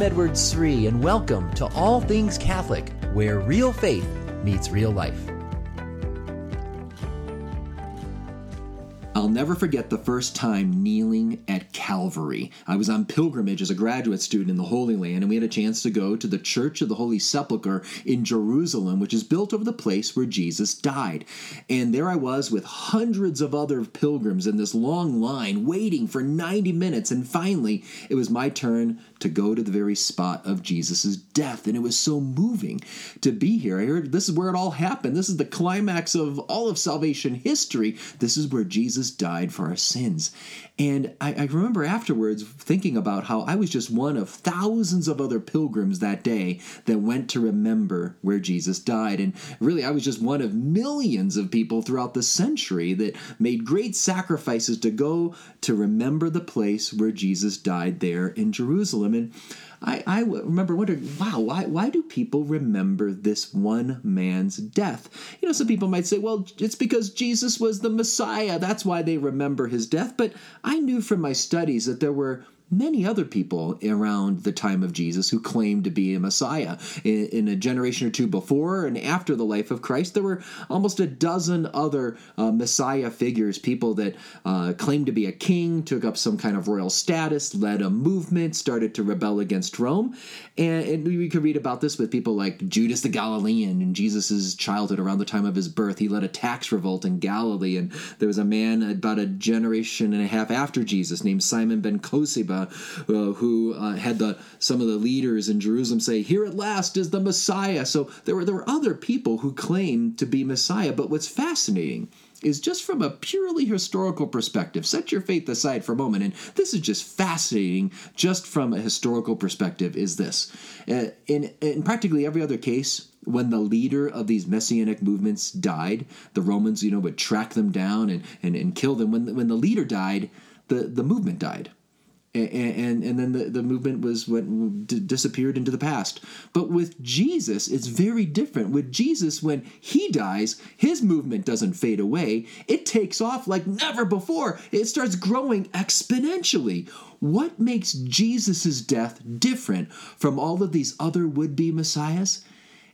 I'm Edward Sri, and welcome to All Things Catholic, where real faith meets real life. I'll never forget the first time kneeling at Calvary. I was on pilgrimage as a graduate student in the Holy Land, and we had a chance to go to the Church of the Holy Sepulchre in Jerusalem, which is built over the place where Jesus died. And there I was with hundreds of other pilgrims in this long line, waiting for 90 minutes, and finally it was my turn to go to the very spot of Jesus' death. And it was so moving to be here. I heard this is where it all happened. This is the climax of all of salvation history. This is where Jesus died for our sins. And I, I, remember afterwards thinking about how I was just one of thousands of other pilgrims that day that went to remember where Jesus died. And really, I was just one of millions of people throughout the century that made great sacrifices to go to remember the place where Jesus died there in Jerusalem. And I, I remember wondering, wow, why, why do people remember this one man's death? You know, some people might say, well, it's because Jesus was the Messiah. That's why they remember his death. But I knew from my studies that there were many other people around the time of Jesus who claimed to be a Messiah. In, in, a generation or two before and after the life of Christ, there were almost a dozen other uh, Messiah figures, people that uh, claimed to be a king, took up some kind of royal status, led a movement, started to rebel against Rome. And, and we could read about this with people like Judas the Galilean in Jesus' childhood around the time of his birth. He led a tax revolt in Galilee, and there was a man about a generation and a half after Jesus named Simon ben Kosiba who uh, had the some of the leaders in Jerusalem say, "Here at last is the Messiah." So there were there were other people who claimed to be Messiah. But what's fascinating is just from a purely historical perspective. Set your faith aside for a moment, and this is just fascinating. Just from a historical perspective, is this uh, in in practically every other case when the leader of these messianic movements died, the Romans, you know, would track them down and, and, and kill them. When, when the leader died, the, the movement died and and, and then the, the movement was what d- disappeared into the past. But with jesus it's very different. With jesus when he dies his movement doesn't fade away. It takes off like never before. It starts growing exponentially. What makes jesus' death different from all of these other would-be messiahs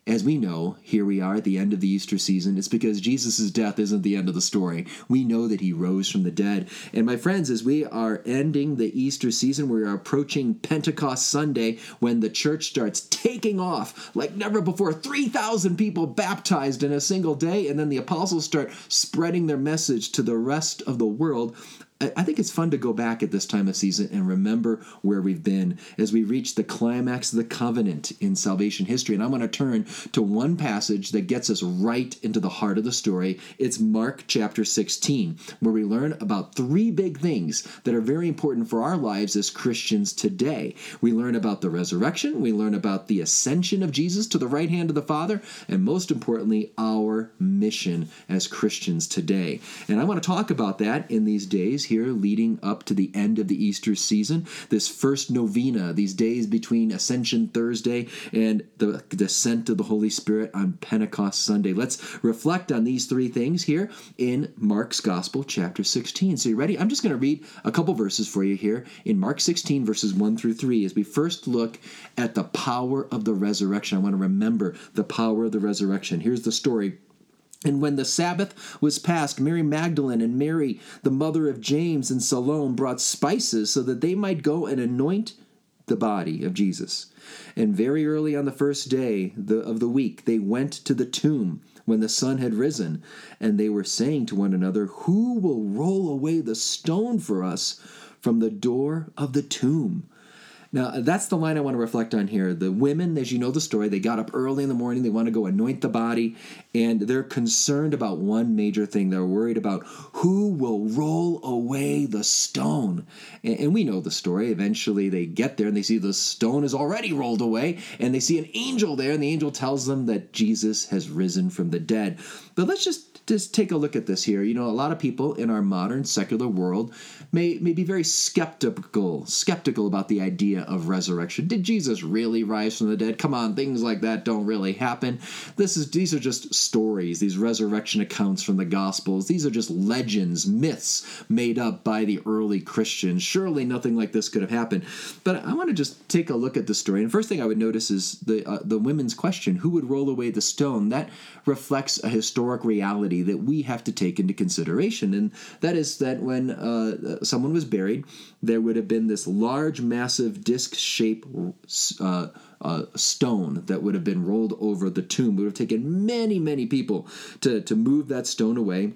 as we know, here we are at the end of the Easter season. It's because Jesus' death isn't the end of the story. We know that he rose from the dead. And my friends, as we are ending the Easter season, we are approaching Pentecost Sunday when the church starts taking off like never before. 3,000 people baptized in a single day, and then the apostles start spreading their message to the rest of the world. I think it's fun to go back at this time of season and remember where we've been as we reach the climax of the covenant in salvation history. And I'm going to turn to one passage that gets us right into the heart of the story. It's Mark chapter 16, where we learn about three big things that are very important for our lives as Christians today. We learn about the resurrection, we learn about the ascension of Jesus to the right hand of the Father, and most importantly, our mission as Christians today. And I want to talk about that in these days here leading up to the end of the Easter season. This first novena, these days between Ascension Thursday and the descent of the Holy Spirit on Pentecost Sunday. Let's reflect on these three things here in Mark's Gospel, chapter 16. So, you ready? I'm just going to read a couple verses for you here in Mark 16, verses 1 through 3, as we first look at the power of the resurrection. I want to remember the power of the resurrection. Here's the story and when the Sabbath was past, Mary Magdalene and Mary, the mother of James and Salome, brought spices so that they might go and anoint the body of Jesus. And very early on the first day of the week, they went to the tomb when the sun had risen, and they were saying to one another, Who will roll away the stone for us from the door of the tomb? Now, that's the line I want to reflect on here. The women, as you know the story, they got up early in the morning, they want to go anoint the body, and they're concerned about one major thing. They're worried about who will roll away the stone. And, we know the story. Eventually, they get there and they see the stone is already rolled away, and they see an angel there, and the angel tells them that Jesus has risen from the dead. But let's just just take a look at this here. You know, a lot of people in our modern secular world may, may be very skeptical skeptical about the idea of resurrection. Did Jesus really rise from the dead? Come on, things like that don't really happen. This is these are just stories, these resurrection accounts from the gospels. These are just legends, myths made up by the early Christians. Surely nothing like this could have happened. But I want to just take a look at the story. And first thing I would notice is the uh, the women's question, who would roll away the stone? That reflects a historic reality that we have to take into consideration. And that is that when uh, someone was buried, there would have been this large, massive disc shaped uh, uh, stone that would have been rolled over the tomb. It would have taken many, many people to, to move that stone away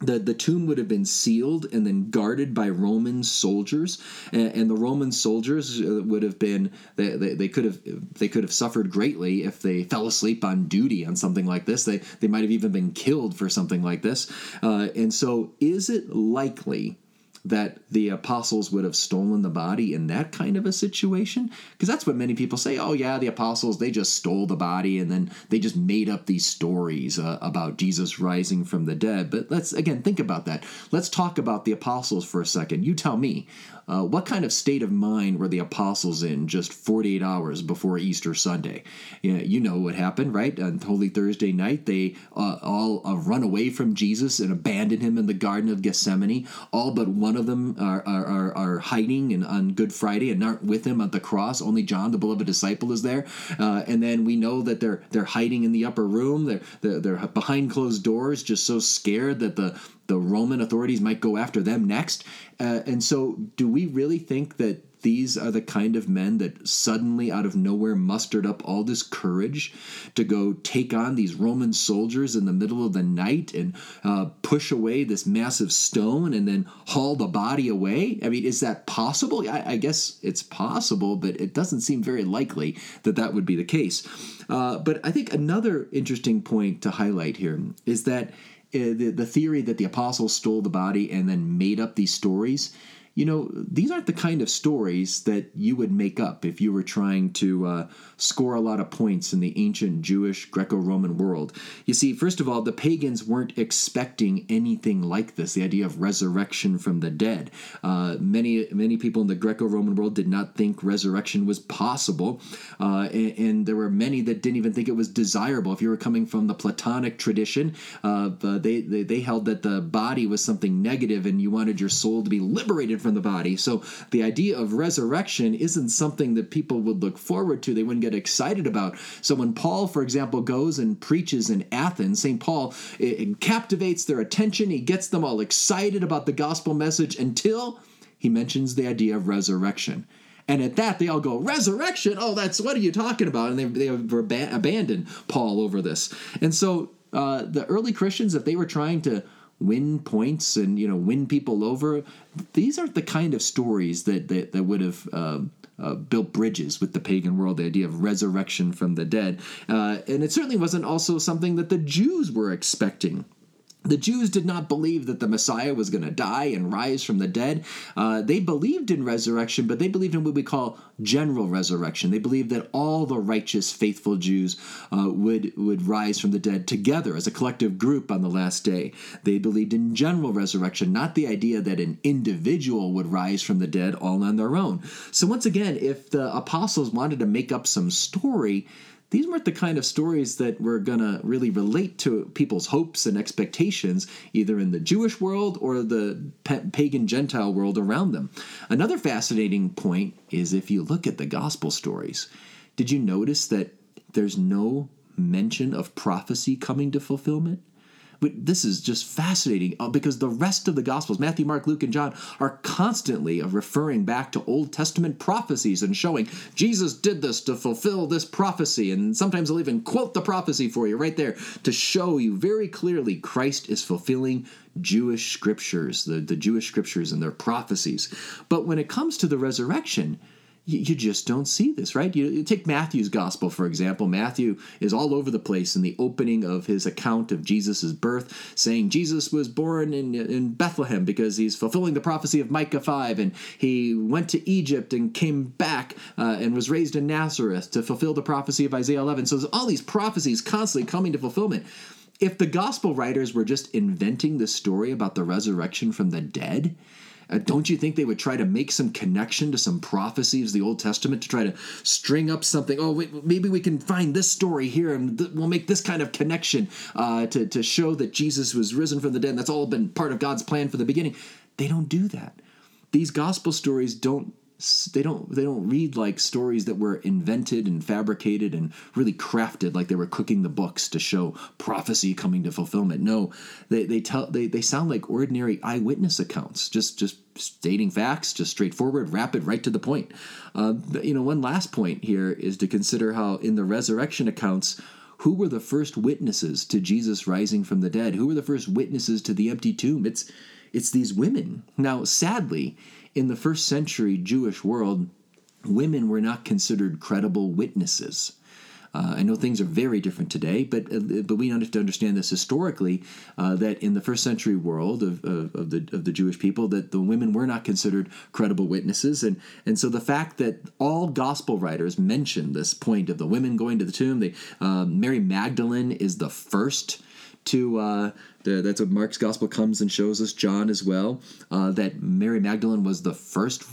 the, the tomb would have been sealed and then guarded by Roman soldiers, and, and the Roman soldiers uh, would have been they, they, they, could have they could have suffered greatly if they fell asleep on duty on something like this. They they might have even been killed for something like this. Uh, and so, is it likely that the apostles would have stolen the body in that kind of a situation? Because that's what many people say. Oh, yeah, the apostles, they just stole the body and then they just made up these stories uh, about Jesus rising from the dead. But let's, again, think about that. Let's talk about the apostles for a second. You tell me, uh, what kind of state of mind were the apostles in just 48 hours before Easter Sunday? Know, you know what happened, right? On Holy Thursday night, they uh, all uh, run away from Jesus and abandon him in the Garden of Gethsemane. All but one of them are, are, are hiding and on Good Friday and aren't with him at the cross. Only John, the beloved disciple, is there. Uh, and then we know that they're they're hiding in the upper room. They're, they're, they're behind closed doors, just so scared that the the Roman authorities might go after them next. Uh, and so, do we really think that these are the kind of men that suddenly out of nowhere mustered up all this courage to go take on these Roman soldiers in the middle of the night and uh, push away this massive stone and then haul the body away? I mean, is that possible? I, I guess it's possible, but it doesn't seem very likely that that would be the case. Uh, but I think another interesting point to highlight here is that uh, the, the theory that the apostles stole the body and then made up these stories you know, these aren't the kind of stories that you would make up if you were trying to uh, score a lot of points in the ancient Jewish Greco Roman world. You see, first of all, the pagans weren't expecting anything like this the idea of resurrection from the dead. Uh, many, many people in the Greco Roman world did not think resurrection was possible, uh, and, and, there were many that didn't even think it was desirable. If you were coming from the Platonic tradition, uh, they, they, they held that the body was something negative and you wanted your soul to be liberated from the body. So the idea of resurrection isn't something that people would look forward to. They wouldn't get excited about. So when Paul, for example, goes and preaches in Athens, St. Paul it, it captivates their attention. He gets them all excited about the gospel message until he mentions the idea of resurrection. And at that, they all go, Resurrection? Oh, that's what are you talking about? And they, they have abandoned Paul over this. And so uh, the early Christians, if they were trying to win points and you know win people over. These aren't the kind of stories that that, that would have. Uh, uh, built bridges with the pagan world, the idea of resurrection from the dead. Uh, and it certainly wasn't also something that the Jews were expecting the Jews did not believe that the Messiah was going to die and rise from the dead. Uh, they believed in resurrection, but they believed in what we call general resurrection. They believed that all the righteous, faithful Jews uh, would, would rise from the dead together as a collective group on the last day. They believed in general resurrection, not the idea that an individual would rise from the dead all on their own. So, once again, if the apostles wanted to make up some story, these weren't the kind of stories that were going to really relate to people's hopes and expectations, either in the Jewish world or the pagan Gentile world around them. Another fascinating point is if you look at the gospel stories, did you notice that there's no mention of prophecy coming to fulfillment? But this is just fascinating uh, because the rest of the Gospels, Matthew, Mark, Luke, and John, are constantly referring back to Old Testament prophecies and showing Jesus did this to fulfill this prophecy. And sometimes they'll even quote the prophecy for you right there to show you very clearly Christ is fulfilling Jewish scriptures, the, the Jewish scriptures and their prophecies. But when it comes to the resurrection, you, just don't see this, right? You, you, take Matthew's gospel, for example. Matthew is all over the place in the opening of his account of Jesus' birth, saying Jesus was born in, in Bethlehem because he's fulfilling the prophecy of Micah 5, and he went to Egypt and came back uh, and was raised in Nazareth to fulfill the prophecy of Isaiah 11. So there's all these prophecies constantly coming to fulfillment. If the gospel writers were just inventing the story about the resurrection from the dead, Uh, don't you think they would try to make some connection to some prophecies of the Old Testament to try to string up something? Oh, wait, maybe we can find this story here and th- we'll make this kind of connection uh, to, to show that Jesus was risen from the dead. And that's all been part of God's plan for the beginning. They don't do that. These gospel stories don't they don't they don't read like stories that were invented and fabricated and really crafted like they were cooking the books to show prophecy coming to fulfillment. No they they tell they, they sound like ordinary eyewitness accounts just just stating facts just straightforward rapid right to the point. Uh, you know one last point here is to consider how in the resurrection accounts who were the first witnesses to jesus rising from the dead? Who were the first witnesses to the empty tomb? It's it's these women. Now sadly in the first century Jewish world, women were not considered credible witnesses. Uh, I know things are very different today, but uh, but we have to understand this historically uh, that in the first century world of, of, of, the of the Jewish people that the women were not considered credible witnesses, and and so the fact that all gospel writers mention this point of the women going to the tomb, they, uh, Mary Magdalene is the first to uh, the, that's what Mark's gospel comes and shows us. John as well uh, that Mary Magdalene was the first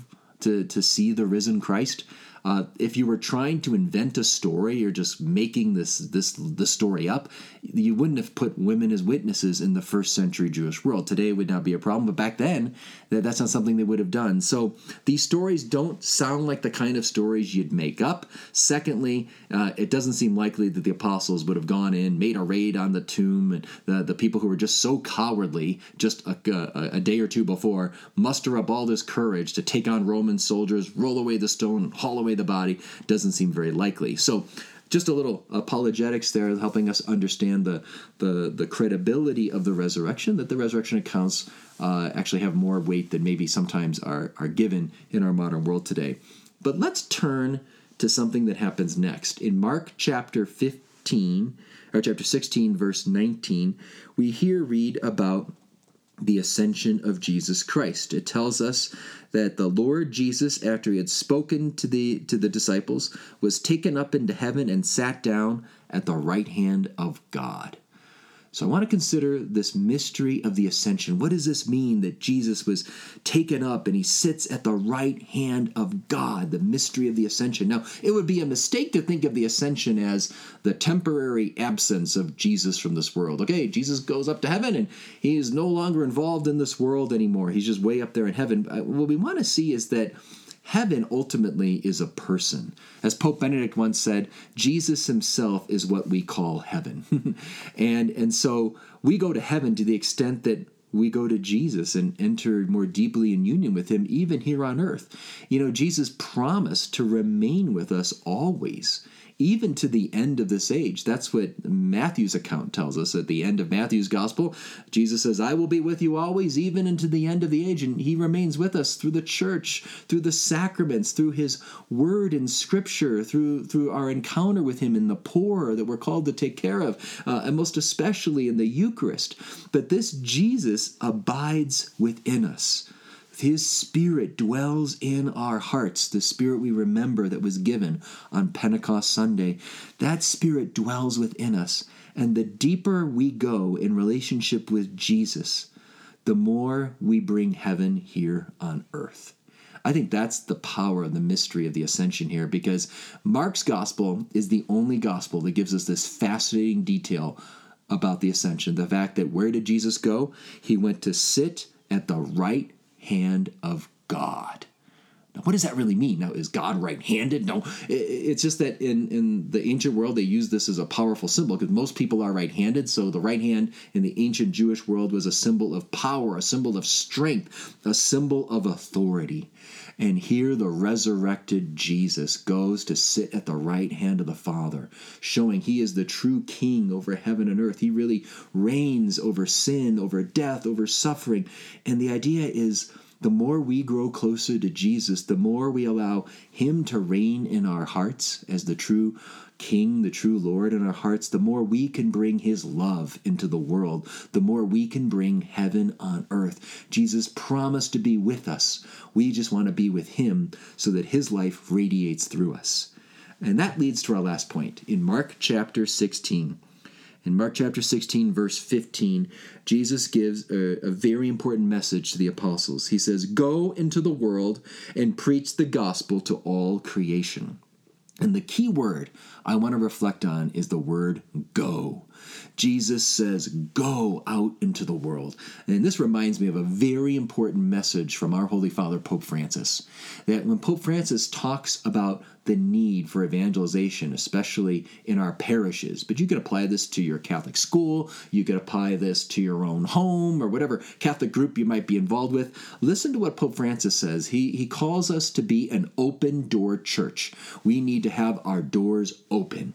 to to see the risen Christ. Uh, if you were trying to invent a story or just making this this the story up, you wouldn't have put women as witnesses in the first century Jewish world. Today it would not be a problem, but back then that, that's not something they would have done. So these stories don't sound like the kind of stories you'd make up. Secondly, uh, it doesn't seem likely that the apostles would have gone in, made a raid on the tomb, and the, the people who were just so cowardly just a, a, a day or two before muster up all this courage to take on Roman soldiers, roll away the stone, haul away the body. Doesn't seem very likely. So just a little apologetics there, helping us understand the the, the credibility of the resurrection. That the resurrection accounts uh, actually have more weight than maybe sometimes are are given in our modern world today. But let's turn to something that happens next in Mark chapter fifteen or chapter sixteen, verse nineteen. We here read about the ascension of Jesus Christ. It tells us that the Lord Jesus, after he had spoken to the to the disciples, was taken up into heaven and sat down at the right hand of God. So I want to consider this mystery of the ascension. What does this mean that Jesus was taken up and he sits at the right hand of God, the mystery of the ascension? Now, it would be a mistake to think of the ascension as the temporary absence of Jesus from this world. Okay, Jesus goes up to heaven and he is no longer involved in this world anymore. He's just way up there in heaven. What we want to see is that Heaven ultimately is a person. As Pope Benedict once said, Jesus himself is what we call heaven. and and so we go to heaven to the extent that we go to Jesus and enter more deeply in union with him even here on earth. You know, Jesus promised to remain with us always even to the end of this age. That's what Matthew's account tells us at the end of Matthew's gospel. Jesus says, I will be with you always, even into the end of the age. And he remains with us through the church, through the sacraments, through his word in scripture, through, through our encounter with him in the poor that we're called to take care of, uh, and most especially in the Eucharist. But this Jesus abides within us. His Spirit dwells in our hearts, the Spirit we remember that was given on Pentecost Sunday. That Spirit dwells within us. And the deeper we go in relationship with Jesus, the more we bring heaven here on earth. I think that's the power of the mystery of the ascension here because Mark's gospel is the only gospel that gives us this fascinating detail about the ascension. The fact that where did Jesus go? He went to sit at the right hand of God. Now, what does that really mean? Now, is God right handed? No, it's just that in, in the ancient world, they use this as a powerful symbol because most people are right handed. So, the right hand in the ancient Jewish world was a symbol of power, a symbol of strength, a symbol of authority. And here, the resurrected Jesus goes to sit at the right hand of the Father, showing he is the true king over heaven and earth. He really reigns over sin, over death, over suffering. And the idea is the more we grow closer to Jesus, the more we allow Him to reign in our hearts as the true King, the true Lord in our hearts, the more we can bring His love into the world, the more we can bring heaven on earth. Jesus promised to be with us. We just want to be with Him so that His life radiates through us. And that leads to our last point in Mark chapter 16. In Mark chapter 16, verse 15, Jesus gives a, a, very important message to the apostles. He says, Go into the world and preach the gospel to all creation. And the key word I want to reflect on is the word go. Jesus says, Go out into the world. And this reminds me of a very important message from our Holy Father, Pope Francis. That when Pope Francis talks about the need for evangelization, especially in our parishes. But you could apply this to your Catholic school, you could apply this to your own home or whatever Catholic group you might be involved with. Listen to what Pope Francis says. He, he calls us to be an open door church. We need to have our doors open.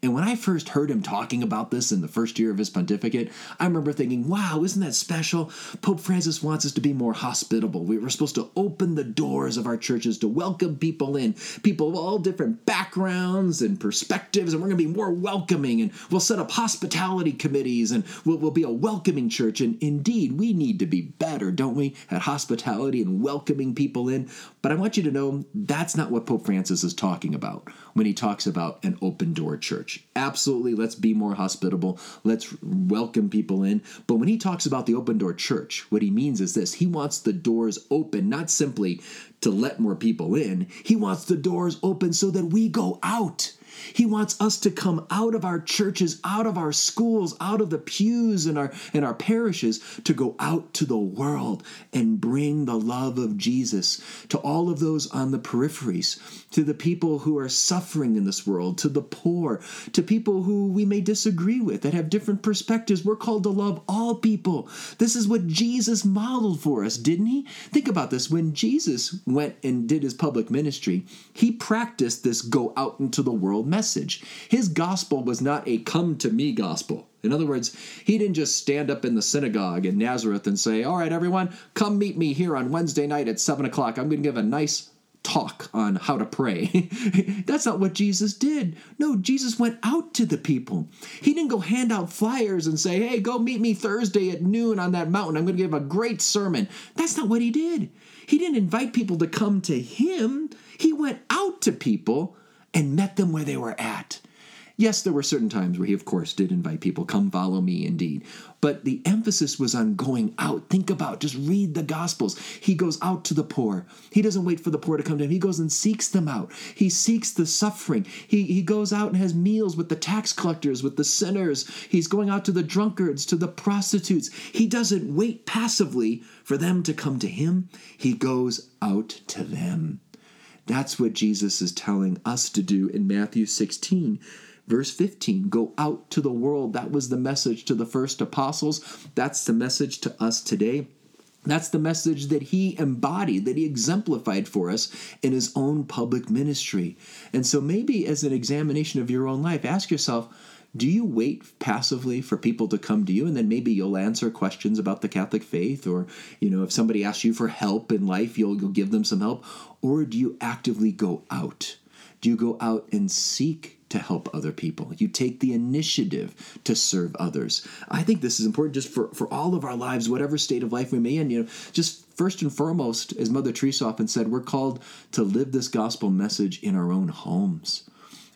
And when I first heard him talking about this in the first year of his pontificate, I remember thinking, wow, isn't that special? Pope Francis wants us to be more hospitable. We were supposed to open the doors of our churches to welcome people in, people of all different backgrounds and perspectives, and we're going to be more welcoming. And we'll set up hospitality committees and we'll, we'll be a welcoming church. And indeed, we need to be better, don't we, at hospitality and welcoming people in. But I want you to know that's not what Pope Francis is talking about when he talks about an open door church. Absolutely, let's be more hospitable. Let's welcome people in. But when he talks about the open door church, what he means is this he wants the doors open, not simply to let more people in, he wants the doors open so that we go out he wants us to come out of our churches, out of our schools, out of the pews in our in our parishes to go out to the world and bring the love of Jesus to all of those on the peripheries, to the people who are suffering in this world, to the poor, to people who we may disagree with that have different perspectives. We're called to love all people. This is what Jesus modeled for us, didn't he? Think about this. When Jesus went and did his public ministry, he practiced this go out into the world message. His gospel was not a come to me gospel. In other words, he didn't just stand up in the synagogue in Nazareth and say, All right, everyone, come meet me here on Wednesday night at 7 o'clock. I'm going to give a nice talk on how to pray. That's not what Jesus did. No, Jesus went out to the people. He didn't go hand out flyers and say, Hey, go meet me Thursday at noon on that mountain. I'm going to give a great sermon. That's not what he did. He didn't invite people to come to him, he went out to people and met them where they were at. Yes, there were certain times where he, of course, did invite people, come follow me indeed. But the emphasis was on going out. Think about, just read the Gospels. He goes out to the poor. He doesn't wait for the poor to come to him. He goes and seeks them out. He seeks the suffering. He, he goes out and has meals with the tax collectors, with the sinners. He's going out to the drunkards, to the prostitutes. He doesn't wait passively for them to come to him. He goes out to them. That's what Jesus is telling us to do in Matthew 16. Verse 15, go out to the world. That was the message to the first apostles. That's the message to us today. That's the message that he embodied, that he exemplified for us in his own public ministry. And so, maybe as an examination of your own life, ask yourself do you wait passively for people to come to you and then maybe you'll answer questions about the Catholic faith or you know if somebody asks you for help in life you'll, you'll give them some help or do you actively go out? Do you go out and seek to help other people. You take the initiative to serve others. I think this is important just for, for all of our lives, whatever state of life we may in. You know, just first and foremost, as Mother Teresa often said, we're called to live this gospel message in our own homes.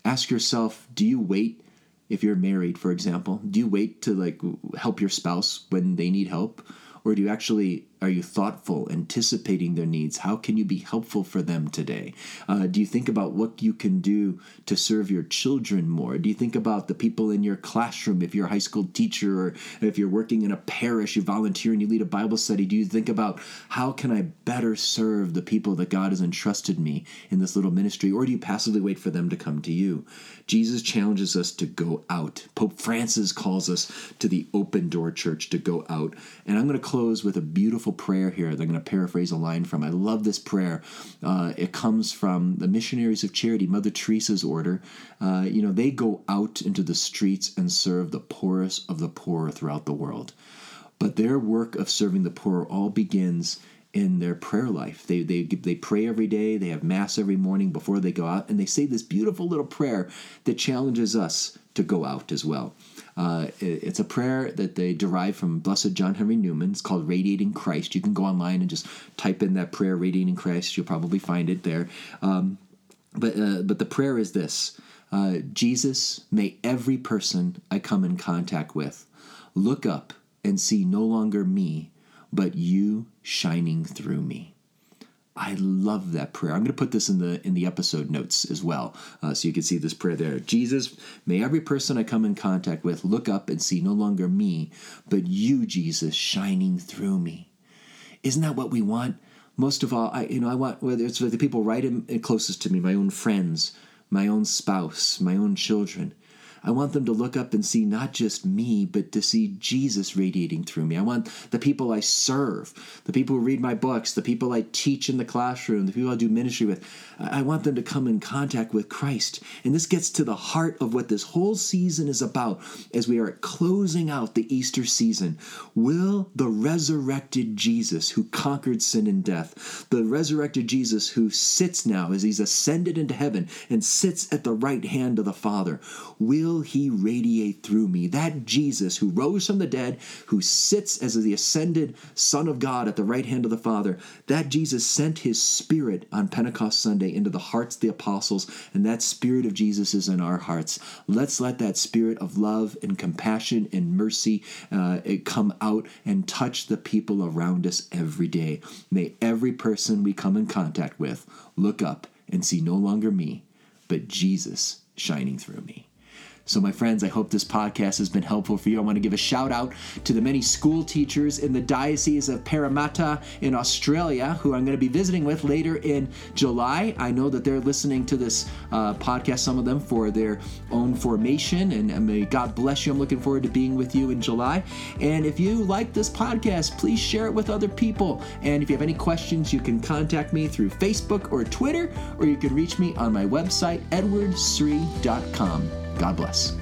Ask yourself, do you wait if you're married, for example? Do you wait to like help your spouse when they need help? Or do you actually are you thoughtful, anticipating their needs? How can you be helpful for them today? Uh, do you think about what you can do to serve your children more? Do you think about the people in your classroom if you're a high school teacher or if you're working in a parish, you volunteer and you lead a Bible study? Do you think about how can I better serve the people that God has entrusted me in this little ministry? Or do you passively wait for them to come to you? Jesus challenges us to go out. Pope Francis calls us to the open door church to go out. And I'm going to close with a beautiful prayer here that I'm going to paraphrase a line from. I love this prayer. Uh, it comes from the Missionaries of Charity, Mother Teresa's order. Uh, you know, they go out into the streets and serve the poorest of the poor throughout the world. But their work of serving the poor all begins in their prayer life. They, they, they pray every day, they have Mass every morning before they go out, and they say this beautiful little prayer that challenges us to go out as well. Uh, it's a prayer that they derive from Blessed John Henry Newman. It's called Radiating Christ. You can go online and just type in that prayer, Radiating Christ. You'll probably find it there. Um, but, uh, but the prayer is this Uh, Jesus, may every person I come in contact with look up and see no longer me, but you shining through me. I love that prayer. I'm going to put this in the in the episode notes as well, uh, so you can see this prayer there. Jesus, may every person I come in contact with look up and see no longer me, but you, Jesus, shining through me. Isn't that what we want? Most of all, I you know I want whether it's the people right in, closest to me, my own friends, my own spouse, my own children. I want them to look up and see not just me, but to see Jesus radiating through me. I want the people I serve, the people who read my books, the people I teach in the classroom, the people I do ministry with. I want them to come in contact with Christ. And this gets to the heart of what this whole season is about as we are closing out the Easter season. Will the resurrected Jesus who conquered sin and death, the resurrected Jesus who sits now as he's ascended into heaven and sits at the right hand of the Father, will will he radiate through me. That Jesus who rose from the dead, who sits as the ascended Son of God at the right hand of the Father, that Jesus sent his Spirit on Pentecost Sunday into the hearts of the apostles, and that Spirit of Jesus is in our hearts. Let's let that Spirit of love and compassion and mercy uh, come out and touch the people around us every day. May every person we come in contact with look up and see no longer me, but Jesus shining through me. So, my friends, I hope this podcast has been helpful for you. I want to give a shout out to the many school teachers in the Diocese of Parramatta in Australia who I'm going to be visiting with later in July. I know that they're listening to this uh, podcast, some of them for their own formation, and, and may God bless you. I'm looking forward to being with you in July. And if you like this podcast, please share it with other people. And if you have any questions, you can contact me through Facebook or Twitter, or you can reach me on my website, edwardsri.com. God bless.